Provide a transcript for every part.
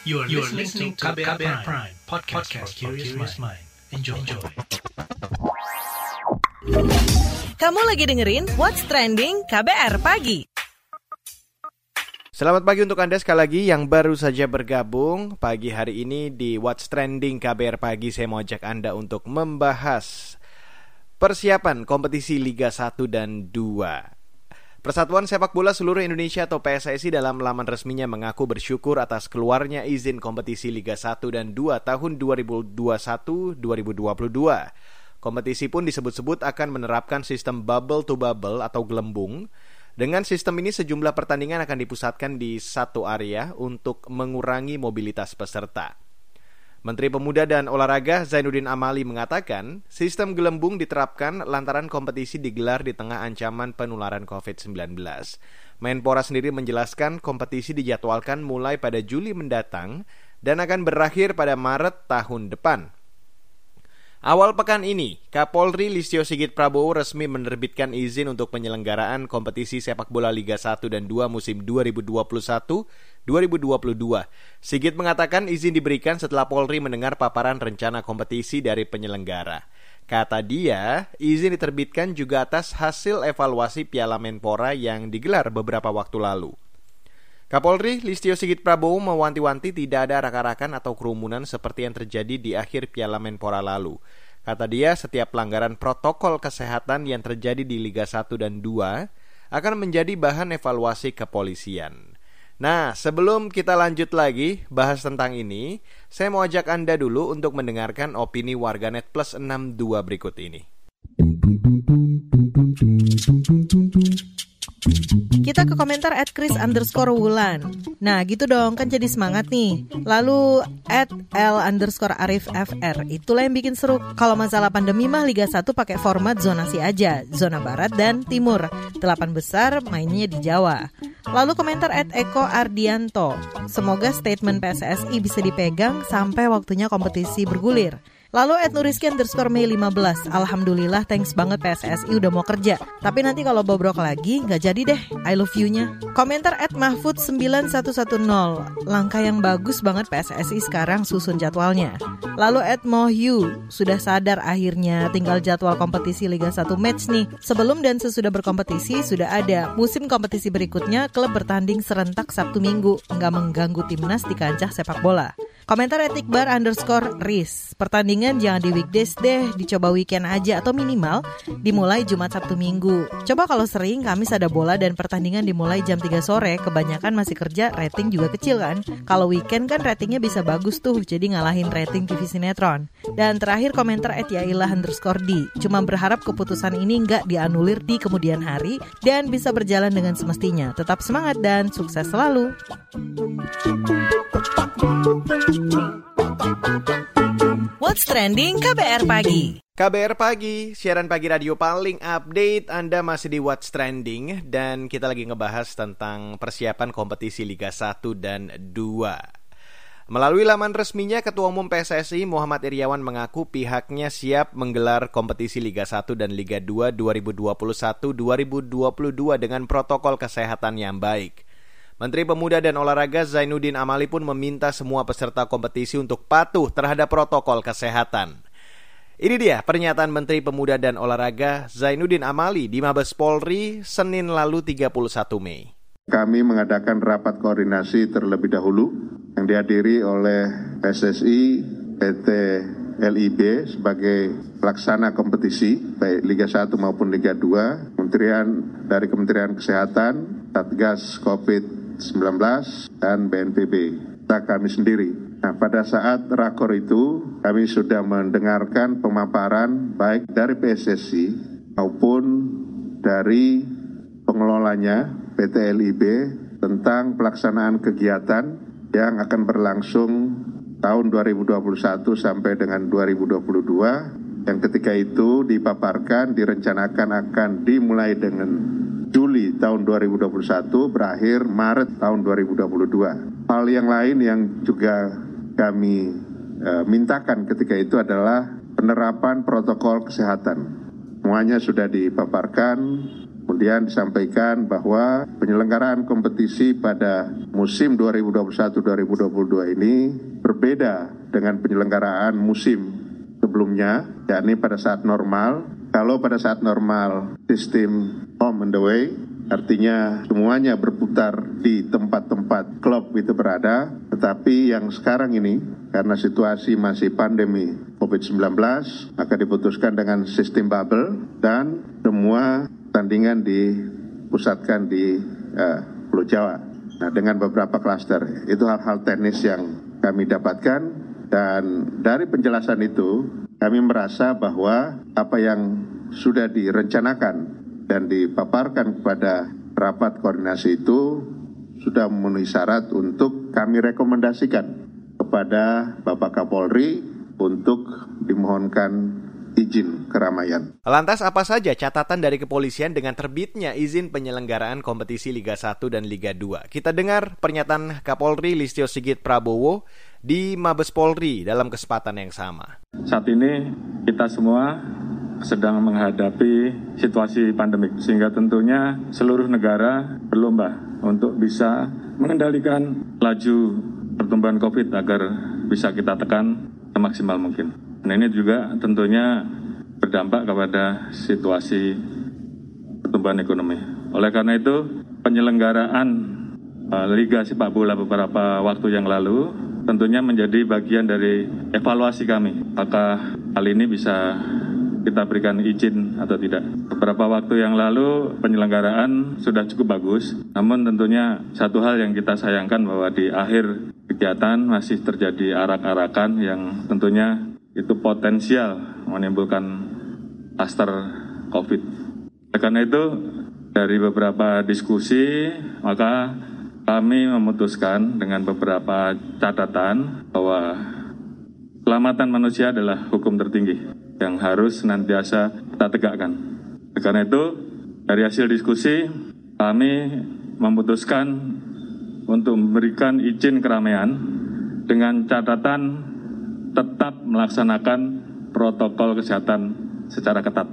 You are, you are listening to KBR, KBR Prime, Prime podcast, podcast for curious mind. Enjoy. Enjoy. Kamu lagi dengerin What's Trending KBR Pagi. Selamat pagi untuk Anda sekali lagi yang baru saja bergabung pagi hari ini di What's Trending KBR Pagi. Saya mau ajak Anda untuk membahas persiapan kompetisi Liga 1 dan 2. Persatuan Sepak Bola Seluruh Indonesia atau PSSI dalam laman resminya mengaku bersyukur atas keluarnya izin kompetisi Liga 1 dan 2 tahun 2021-2022. Kompetisi pun disebut-sebut akan menerapkan sistem bubble to bubble atau gelembung. Dengan sistem ini sejumlah pertandingan akan dipusatkan di satu area untuk mengurangi mobilitas peserta. Menteri Pemuda dan Olahraga Zainuddin Amali mengatakan, sistem gelembung diterapkan lantaran kompetisi digelar di tengah ancaman penularan COVID-19. Menpora sendiri menjelaskan kompetisi dijadwalkan mulai pada Juli mendatang dan akan berakhir pada Maret tahun depan. Awal pekan ini, Kapolri Listio Sigit Prabowo resmi menerbitkan izin untuk penyelenggaraan kompetisi sepak bola Liga 1 dan 2 musim 2021-2022. Sigit mengatakan izin diberikan setelah Polri mendengar paparan rencana kompetisi dari penyelenggara. Kata dia, izin diterbitkan juga atas hasil evaluasi Piala Menpora yang digelar beberapa waktu lalu. Kapolri Listio Sigit Prabowo mewanti-wanti tidak ada rakan-rakan atau kerumunan seperti yang terjadi di akhir Piala Menpora lalu. Kata dia, setiap pelanggaran protokol kesehatan yang terjadi di Liga 1 dan 2 akan menjadi bahan evaluasi kepolisian. Nah, sebelum kita lanjut lagi bahas tentang ini, saya mau ajak Anda dulu untuk mendengarkan opini warganet plus 62 berikut ini. Kita ke komentar at Chris underscore Wulan. Nah gitu dong kan jadi semangat nih. Lalu at L underscore Arif FR. Itulah yang bikin seru. Kalau masalah pandemi mah Liga 1 pakai format zonasi aja. Zona Barat dan Timur. Delapan besar mainnya di Jawa. Lalu komentar at Eko Ardianto. Semoga statement PSSI bisa dipegang sampai waktunya kompetisi bergulir. Lalu at Nuriski underscore Mei 15 Alhamdulillah thanks banget PSSI udah mau kerja. Tapi nanti kalau bobrok lagi nggak jadi deh. I love you-nya. Komentar at Mahfud 9110 Langkah yang bagus banget PSSI sekarang susun jadwalnya. Lalu at Mohyu Sudah sadar akhirnya tinggal jadwal kompetisi Liga 1 match nih. Sebelum dan sesudah berkompetisi sudah ada. Musim kompetisi berikutnya klub bertanding serentak Sabtu Minggu. Nggak mengganggu timnas di kancah sepak bola Komentar etik bar underscore RIS. Pertandingan jangan di weekdays deh, dicoba weekend aja atau minimal dimulai Jumat Sabtu Minggu. Coba kalau sering Kamis ada bola dan pertandingan dimulai jam 3 sore, kebanyakan masih kerja, rating juga kecil kan. Kalau weekend kan ratingnya bisa bagus tuh, jadi ngalahin rating TV sinetron. Dan terakhir komentar et yailah underscore D. Cuma berharap keputusan ini nggak dianulir di kemudian hari dan bisa berjalan dengan semestinya. Tetap semangat dan sukses selalu. What's Trending KBR Pagi? KBR Pagi, siaran pagi radio paling update. Anda masih di What's Trending Dan kita lagi ngebahas tentang persiapan kompetisi Liga 1 dan 2 Melalui laman resminya, Ketua Umum PSSI Muhammad Iriawan mengaku pihaknya siap menggelar kompetisi Liga 1 dan Liga 2 2021-2022 dengan protokol kesehatan yang baik. Menteri Pemuda dan Olahraga Zainuddin Amali pun meminta semua peserta kompetisi untuk patuh terhadap protokol kesehatan. Ini dia pernyataan Menteri Pemuda dan Olahraga Zainuddin Amali di Mabes Polri Senin lalu 31 Mei. Kami mengadakan rapat koordinasi terlebih dahulu yang dihadiri oleh PSSI, PT LIB sebagai pelaksana kompetisi baik Liga 1 maupun Liga 2, Kementerian dari Kementerian Kesehatan, Satgas Covid 19 dan BNPB. Kita kami sendiri. Nah, pada saat rakor itu kami sudah mendengarkan pemaparan baik dari PSSI maupun dari pengelolanya PT LIB tentang pelaksanaan kegiatan yang akan berlangsung tahun 2021 sampai dengan 2022 yang ketika itu dipaparkan direncanakan akan dimulai dengan Juli tahun 2021 berakhir Maret tahun 2022. Hal yang lain yang juga kami e, mintakan ketika itu adalah penerapan protokol kesehatan. Semuanya sudah dipaparkan Kemudian disampaikan bahwa penyelenggaraan kompetisi pada musim 2021-2022 ini berbeda dengan penyelenggaraan musim sebelumnya, yakni pada saat normal. Kalau pada saat normal sistem away, artinya semuanya berputar di tempat-tempat klub itu berada, tetapi yang sekarang ini karena situasi masih pandemi COVID-19, maka diputuskan dengan sistem bubble dan semua tandingan dipusatkan di uh, Pulau Jawa. Nah, dengan beberapa klaster, itu hal-hal teknis yang kami dapatkan. Dan dari penjelasan itu kami merasa bahwa apa yang sudah direncanakan dan dipaparkan kepada rapat koordinasi itu sudah memenuhi syarat untuk kami rekomendasikan kepada Bapak Kapolri untuk dimohonkan izin keramaian. Lantas apa saja catatan dari kepolisian dengan terbitnya izin penyelenggaraan kompetisi Liga 1 dan Liga 2? Kita dengar pernyataan Kapolri Listio Sigit Prabowo di Mabes Polri dalam kesempatan yang sama. Saat ini kita semua sedang menghadapi situasi pandemik sehingga tentunya seluruh negara berlomba untuk bisa mengendalikan laju pertumbuhan Covid agar bisa kita tekan semaksimal mungkin. Nah ini juga tentunya berdampak kepada situasi pertumbuhan ekonomi. Oleh karena itu penyelenggaraan uh, Liga Sepak Bola beberapa waktu yang lalu tentunya menjadi bagian dari evaluasi kami. Apakah hal ini bisa kita berikan izin atau tidak. Beberapa waktu yang lalu penyelenggaraan sudah cukup bagus, namun tentunya satu hal yang kita sayangkan bahwa di akhir kegiatan masih terjadi arak-arakan yang tentunya itu potensial menimbulkan kluster COVID. Karena itu dari beberapa diskusi maka kami memutuskan dengan beberapa catatan bahwa keselamatan manusia adalah hukum tertinggi yang harus senantiasa kita tegakkan. Karena itu, dari hasil diskusi, kami memutuskan untuk memberikan izin keramaian dengan catatan tetap melaksanakan protokol kesehatan secara ketat.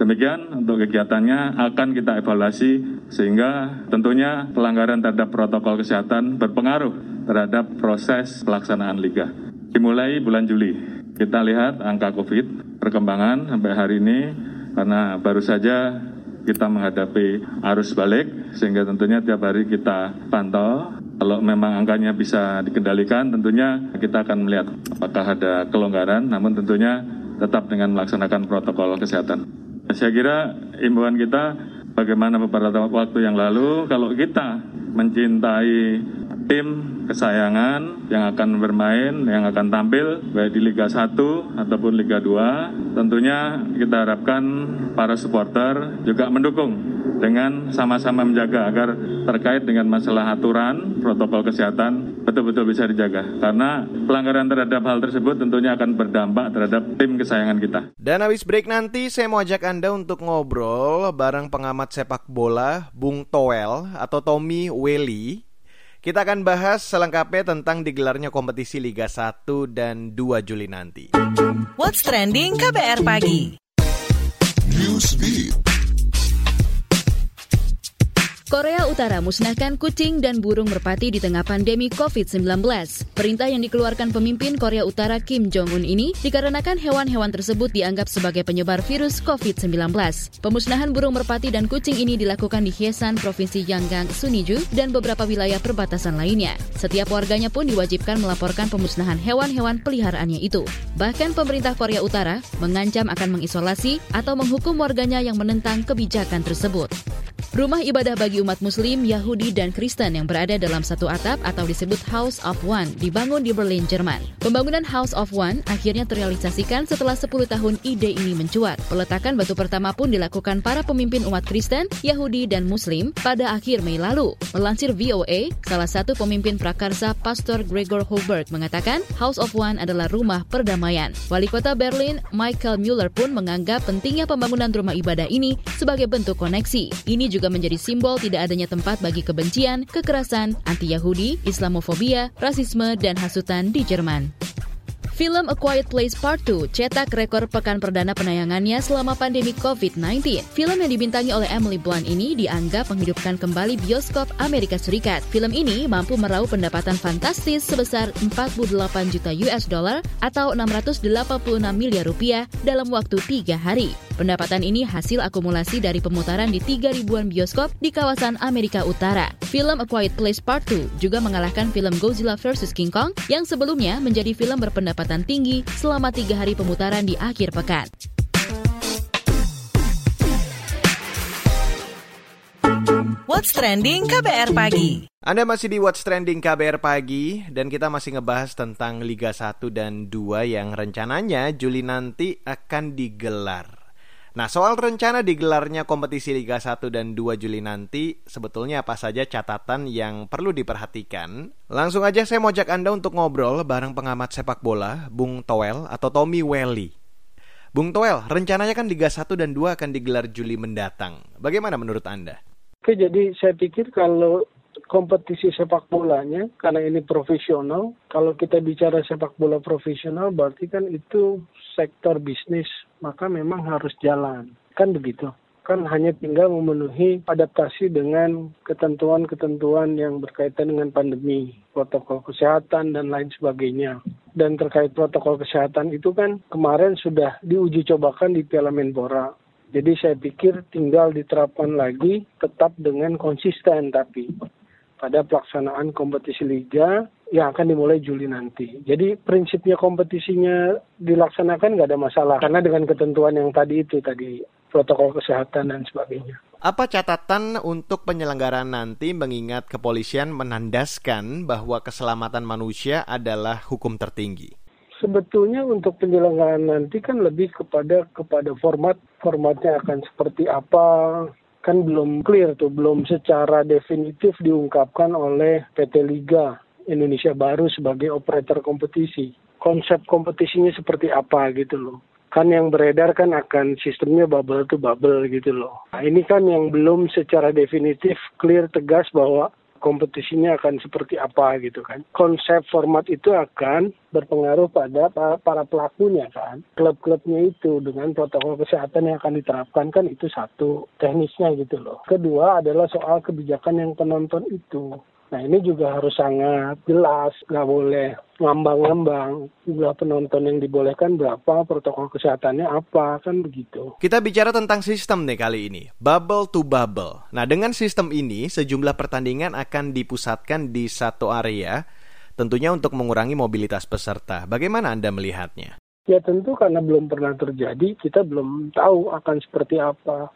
Demikian untuk kegiatannya akan kita evaluasi sehingga tentunya pelanggaran terhadap protokol kesehatan berpengaruh terhadap proses pelaksanaan liga. Dimulai bulan Juli, kita lihat angka COVID perkembangan sampai hari ini karena baru saja kita menghadapi arus balik sehingga tentunya tiap hari kita pantau kalau memang angkanya bisa dikendalikan tentunya kita akan melihat apakah ada kelonggaran namun tentunya tetap dengan melaksanakan protokol kesehatan. Saya kira imbauan kita bagaimana beberapa waktu yang lalu kalau kita mencintai tim kesayangan yang akan bermain, yang akan tampil baik di Liga 1 ataupun Liga 2, tentunya kita harapkan para supporter juga mendukung dengan sama-sama menjaga agar terkait dengan masalah aturan protokol kesehatan betul-betul bisa dijaga. Karena pelanggaran terhadap hal tersebut tentunya akan berdampak terhadap tim kesayangan kita. Dan habis break nanti saya mau ajak Anda untuk ngobrol bareng pengamat sepak bola Bung Toel atau Tommy Welly kita akan bahas selengkapnya tentang digelarnya kompetisi Liga 1 dan 2 Juli nanti. What's trending KBR pagi? Newsbeat. Korea Utara musnahkan kucing dan burung merpati di tengah pandemi COVID-19. Perintah yang dikeluarkan pemimpin Korea Utara Kim Jong-un ini dikarenakan hewan-hewan tersebut dianggap sebagai penyebar virus COVID-19. Pemusnahan burung merpati dan kucing ini dilakukan di Hyesan, Provinsi Yanggang, Suniju, dan beberapa wilayah perbatasan lainnya. Setiap warganya pun diwajibkan melaporkan pemusnahan hewan-hewan peliharaannya itu. Bahkan pemerintah Korea Utara mengancam akan mengisolasi atau menghukum warganya yang menentang kebijakan tersebut. Rumah ibadah bagi umat Muslim, Yahudi, dan Kristen yang berada dalam satu atap atau disebut House of One dibangun di Berlin, Jerman. Pembangunan House of One akhirnya terrealisasikan setelah 10 tahun ide ini mencuat. Peletakan batu pertama pun dilakukan para pemimpin umat Kristen, Yahudi, dan Muslim pada akhir Mei lalu. Melansir VOA, salah satu pemimpin prakarsa Pastor Gregor Holberg mengatakan House of One adalah rumah perdamaian. Wali kota Berlin, Michael Mueller pun menganggap pentingnya pembangunan rumah ibadah ini sebagai bentuk koneksi. Ini juga menjadi simbol tidak adanya tempat bagi kebencian, kekerasan, anti-Yahudi, Islamofobia, rasisme, dan hasutan di Jerman. Film A Quiet Place Part 2 cetak rekor pekan perdana penayangannya selama pandemi COVID-19. Film yang dibintangi oleh Emily Blunt ini dianggap menghidupkan kembali bioskop Amerika Serikat. Film ini mampu meraup pendapatan fantastis sebesar 48 juta US dollar atau 686 miliar rupiah dalam waktu tiga hari. Pendapatan ini hasil akumulasi dari pemutaran di 3 ribuan bioskop di kawasan Amerika Utara. Film A Quiet Place Part 2 juga mengalahkan film Godzilla vs. King Kong yang sebelumnya menjadi film berpendapatan tinggi selama tiga hari pemutaran di akhir pekan. What's Trending KBR Pagi. Anda masih di What's Trending KBR Pagi dan kita masih ngebahas tentang Liga 1 dan 2 yang rencananya Juli nanti akan digelar. Nah, soal rencana digelarnya kompetisi Liga 1 dan 2 Juli nanti, sebetulnya apa saja catatan yang perlu diperhatikan? Langsung aja saya mau ajak Anda untuk ngobrol bareng pengamat sepak bola, Bung Toel atau Tommy Welly. Bung Toel, rencananya kan Liga 1 dan 2 akan digelar Juli mendatang. Bagaimana menurut Anda? Oke, jadi saya pikir kalau kompetisi sepak bolanya karena ini profesional. Kalau kita bicara sepak bola profesional berarti kan itu sektor bisnis, maka memang harus jalan. Kan begitu. Kan hanya tinggal memenuhi adaptasi dengan ketentuan-ketentuan yang berkaitan dengan pandemi, protokol kesehatan dan lain sebagainya. Dan terkait protokol kesehatan itu kan kemarin sudah diuji cobakan di Piala Menpora. Jadi saya pikir tinggal diterapkan lagi tetap dengan konsisten tapi pada pelaksanaan kompetisi liga yang akan dimulai Juli nanti. Jadi prinsipnya kompetisinya dilaksanakan nggak ada masalah karena dengan ketentuan yang tadi itu tadi protokol kesehatan dan sebagainya. Apa catatan untuk penyelenggaraan nanti mengingat kepolisian menandaskan bahwa keselamatan manusia adalah hukum tertinggi? Sebetulnya untuk penyelenggaraan nanti kan lebih kepada kepada format formatnya akan seperti apa, kan belum clear tuh, belum secara definitif diungkapkan oleh PT Liga Indonesia Baru sebagai operator kompetisi. Konsep kompetisinya seperti apa gitu loh. Kan yang beredar kan akan sistemnya bubble to bubble gitu loh. Nah, ini kan yang belum secara definitif clear tegas bahwa kompetisinya akan seperti apa gitu kan. Konsep format itu akan berpengaruh pada para pelakunya kan. Klub-klubnya itu dengan protokol kesehatan yang akan diterapkan kan itu satu teknisnya gitu loh. Kedua adalah soal kebijakan yang penonton itu. Nah ini juga harus sangat jelas, nggak boleh ngambang-ngambang. Jumlah penonton yang dibolehkan berapa, protokol kesehatannya apa, kan begitu. Kita bicara tentang sistem nih kali ini, bubble to bubble. Nah dengan sistem ini, sejumlah pertandingan akan dipusatkan di satu area, tentunya untuk mengurangi mobilitas peserta. Bagaimana Anda melihatnya? Ya tentu karena belum pernah terjadi, kita belum tahu akan seperti apa.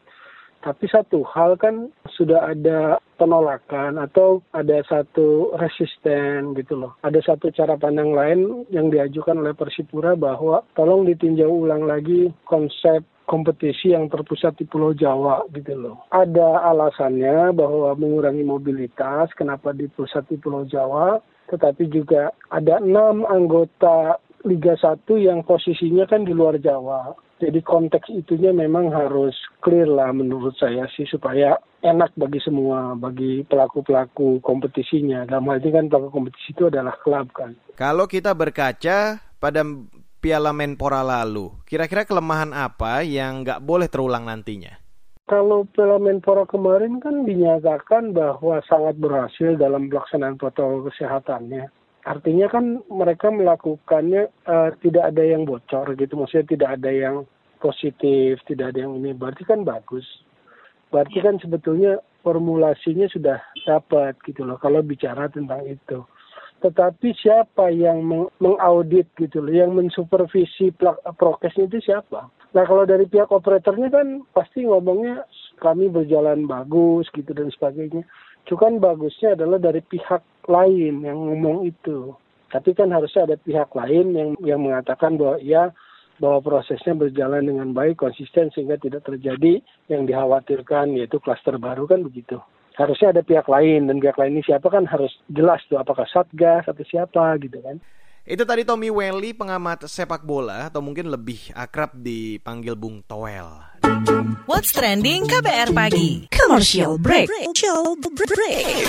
Tapi satu hal kan sudah ada penolakan atau ada satu resisten gitu loh. Ada satu cara pandang lain yang diajukan oleh Persipura bahwa tolong ditinjau ulang lagi konsep kompetisi yang terpusat di Pulau Jawa gitu loh. Ada alasannya bahwa mengurangi mobilitas, kenapa di pusat di Pulau Jawa, tetapi juga ada enam anggota Liga 1 yang posisinya kan di luar Jawa. Jadi konteks itunya memang harus clear lah menurut saya sih supaya enak bagi semua, bagi pelaku-pelaku kompetisinya. Dalam hal ini kan pelaku kompetisi itu adalah klub kan. Kalau kita berkaca pada Piala Menpora lalu, kira-kira kelemahan apa yang nggak boleh terulang nantinya? Kalau Piala Menpora kemarin kan dinyatakan bahwa sangat berhasil dalam pelaksanaan protokol kesehatannya artinya kan mereka melakukannya uh, tidak ada yang bocor gitu maksudnya tidak ada yang positif tidak ada yang ini. Berarti kan bagus. Berarti kan sebetulnya formulasinya sudah dapat gitu loh kalau bicara tentang itu. Tetapi siapa yang meng mengaudit gitu loh yang mensupervisi prokesnya itu siapa? Nah kalau dari pihak operatornya kan pasti ngomongnya kami berjalan bagus gitu dan sebagainya. Cuman bagusnya adalah dari pihak lain yang ngomong itu. Tapi kan harusnya ada pihak lain yang yang mengatakan bahwa ya bahwa prosesnya berjalan dengan baik, konsisten sehingga tidak terjadi yang dikhawatirkan yaitu klaster baru kan begitu. Harusnya ada pihak lain dan pihak lain ini siapa kan harus jelas tuh apakah Satgas atau siapa gitu kan. Itu tadi Tommy Welly, pengamat sepak bola atau mungkin lebih akrab dipanggil Bung Toel. What's trending KBR pagi? Commercial break. Commercial break.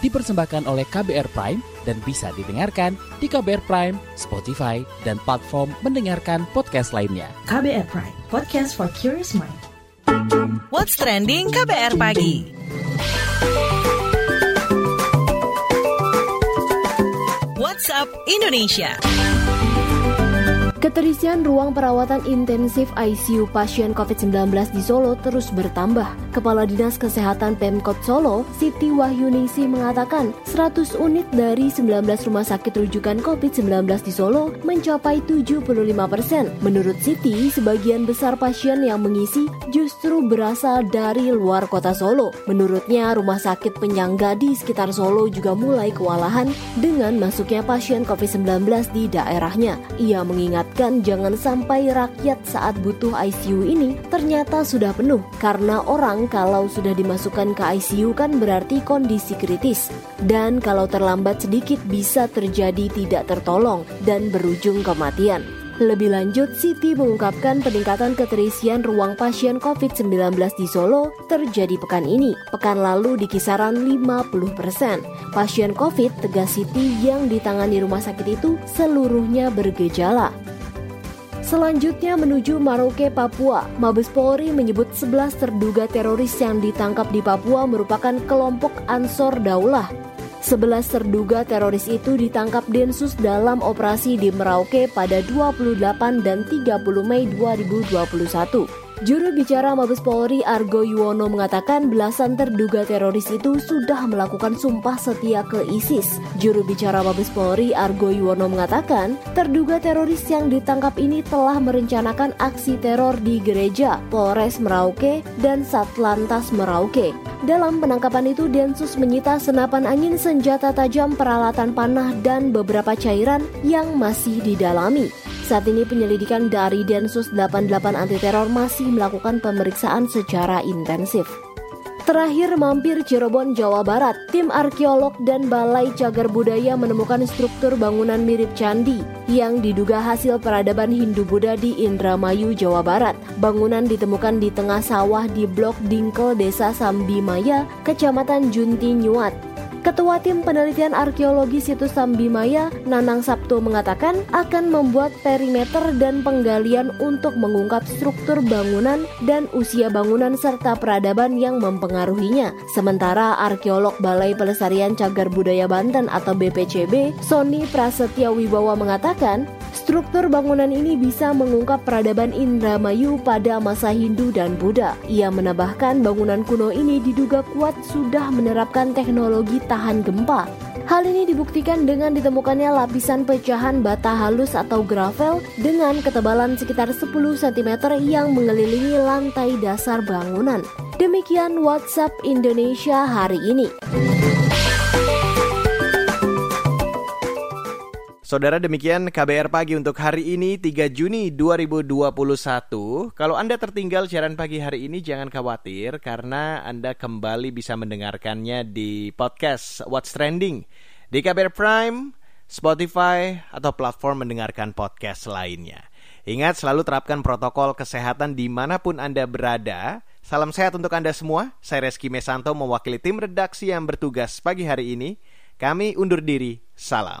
Dipersembahkan oleh KBR Prime dan bisa didengarkan di KBR Prime, Spotify, dan platform mendengarkan podcast lainnya. KBR Prime, podcast for curious mind. What's trending KBR pagi? WhatsApp Indonesia. Keterisian ruang perawatan intensif ICU pasien COVID-19 di Solo terus bertambah. Kepala Dinas Kesehatan Pemkot Solo, Siti Wahyunisi mengatakan 100 unit dari 19 rumah sakit rujukan COVID-19 di Solo mencapai 75 persen. Menurut Siti, sebagian besar pasien yang mengisi justru berasal dari luar kota Solo. Menurutnya, rumah sakit penyangga di sekitar Solo juga mulai kewalahan dengan masuknya pasien COVID-19 di daerahnya. Ia mengingat mengingatkan jangan sampai rakyat saat butuh ICU ini ternyata sudah penuh karena orang kalau sudah dimasukkan ke ICU kan berarti kondisi kritis dan kalau terlambat sedikit bisa terjadi tidak tertolong dan berujung kematian. Lebih lanjut, Siti mengungkapkan peningkatan keterisian ruang pasien COVID-19 di Solo terjadi pekan ini. Pekan lalu di kisaran 50 persen. Pasien COVID, tegas Siti, yang ditangani rumah sakit itu seluruhnya bergejala. Selanjutnya menuju Maroke, Papua. Mabes Polri menyebut 11 terduga teroris yang ditangkap di Papua merupakan kelompok Ansor Daulah. 11 terduga teroris itu ditangkap Densus dalam operasi di Merauke pada 28 dan 30 Mei 2021. Juru bicara Mabes Polri Argo Yuwono mengatakan belasan terduga teroris itu sudah melakukan sumpah setia ke ISIS. Juru bicara Mabes Polri Argo Yuwono mengatakan terduga teroris yang ditangkap ini telah merencanakan aksi teror di gereja, Polres Merauke, dan Satlantas Merauke. Dalam penangkapan itu Densus menyita senapan angin, senjata tajam, peralatan panah, dan beberapa cairan yang masih didalami. Saat ini penyelidikan dari Densus 88 anti teror masih melakukan pemeriksaan secara intensif. Terakhir mampir Cirebon, Jawa Barat, tim arkeolog dan Balai Cagar Budaya menemukan struktur bangunan mirip candi yang diduga hasil peradaban Hindu-Buddha di Indramayu, Jawa Barat. Bangunan ditemukan di tengah sawah di Blok Dingkel, Desa Sambimaya, Kecamatan Junti Nyuat. Ketua Tim Penelitian Arkeologi Situs Sambimaya, Nanang Sabtu mengatakan akan membuat perimeter dan penggalian untuk mengungkap struktur bangunan dan usia bangunan serta peradaban yang mempengaruhinya. Sementara arkeolog Balai Pelestarian Cagar Budaya Banten atau BPCB, Sony Prasetya Wibawa mengatakan Struktur bangunan ini bisa mengungkap peradaban Indramayu pada masa Hindu dan Buddha. Ia menambahkan bangunan kuno ini diduga kuat sudah menerapkan teknologi tahan gempa. Hal ini dibuktikan dengan ditemukannya lapisan pecahan bata halus atau gravel dengan ketebalan sekitar 10 cm yang mengelilingi lantai dasar bangunan. Demikian WhatsApp Indonesia hari ini. Saudara demikian KBR Pagi untuk hari ini 3 Juni 2021. Kalau Anda tertinggal siaran pagi hari ini jangan khawatir karena Anda kembali bisa mendengarkannya di podcast What's Trending di KBR Prime, Spotify, atau platform mendengarkan podcast lainnya. Ingat selalu terapkan protokol kesehatan di mana pun Anda berada. Salam sehat untuk Anda semua. Saya Reski Mesanto mewakili tim redaksi yang bertugas pagi hari ini. Kami undur diri. Salam.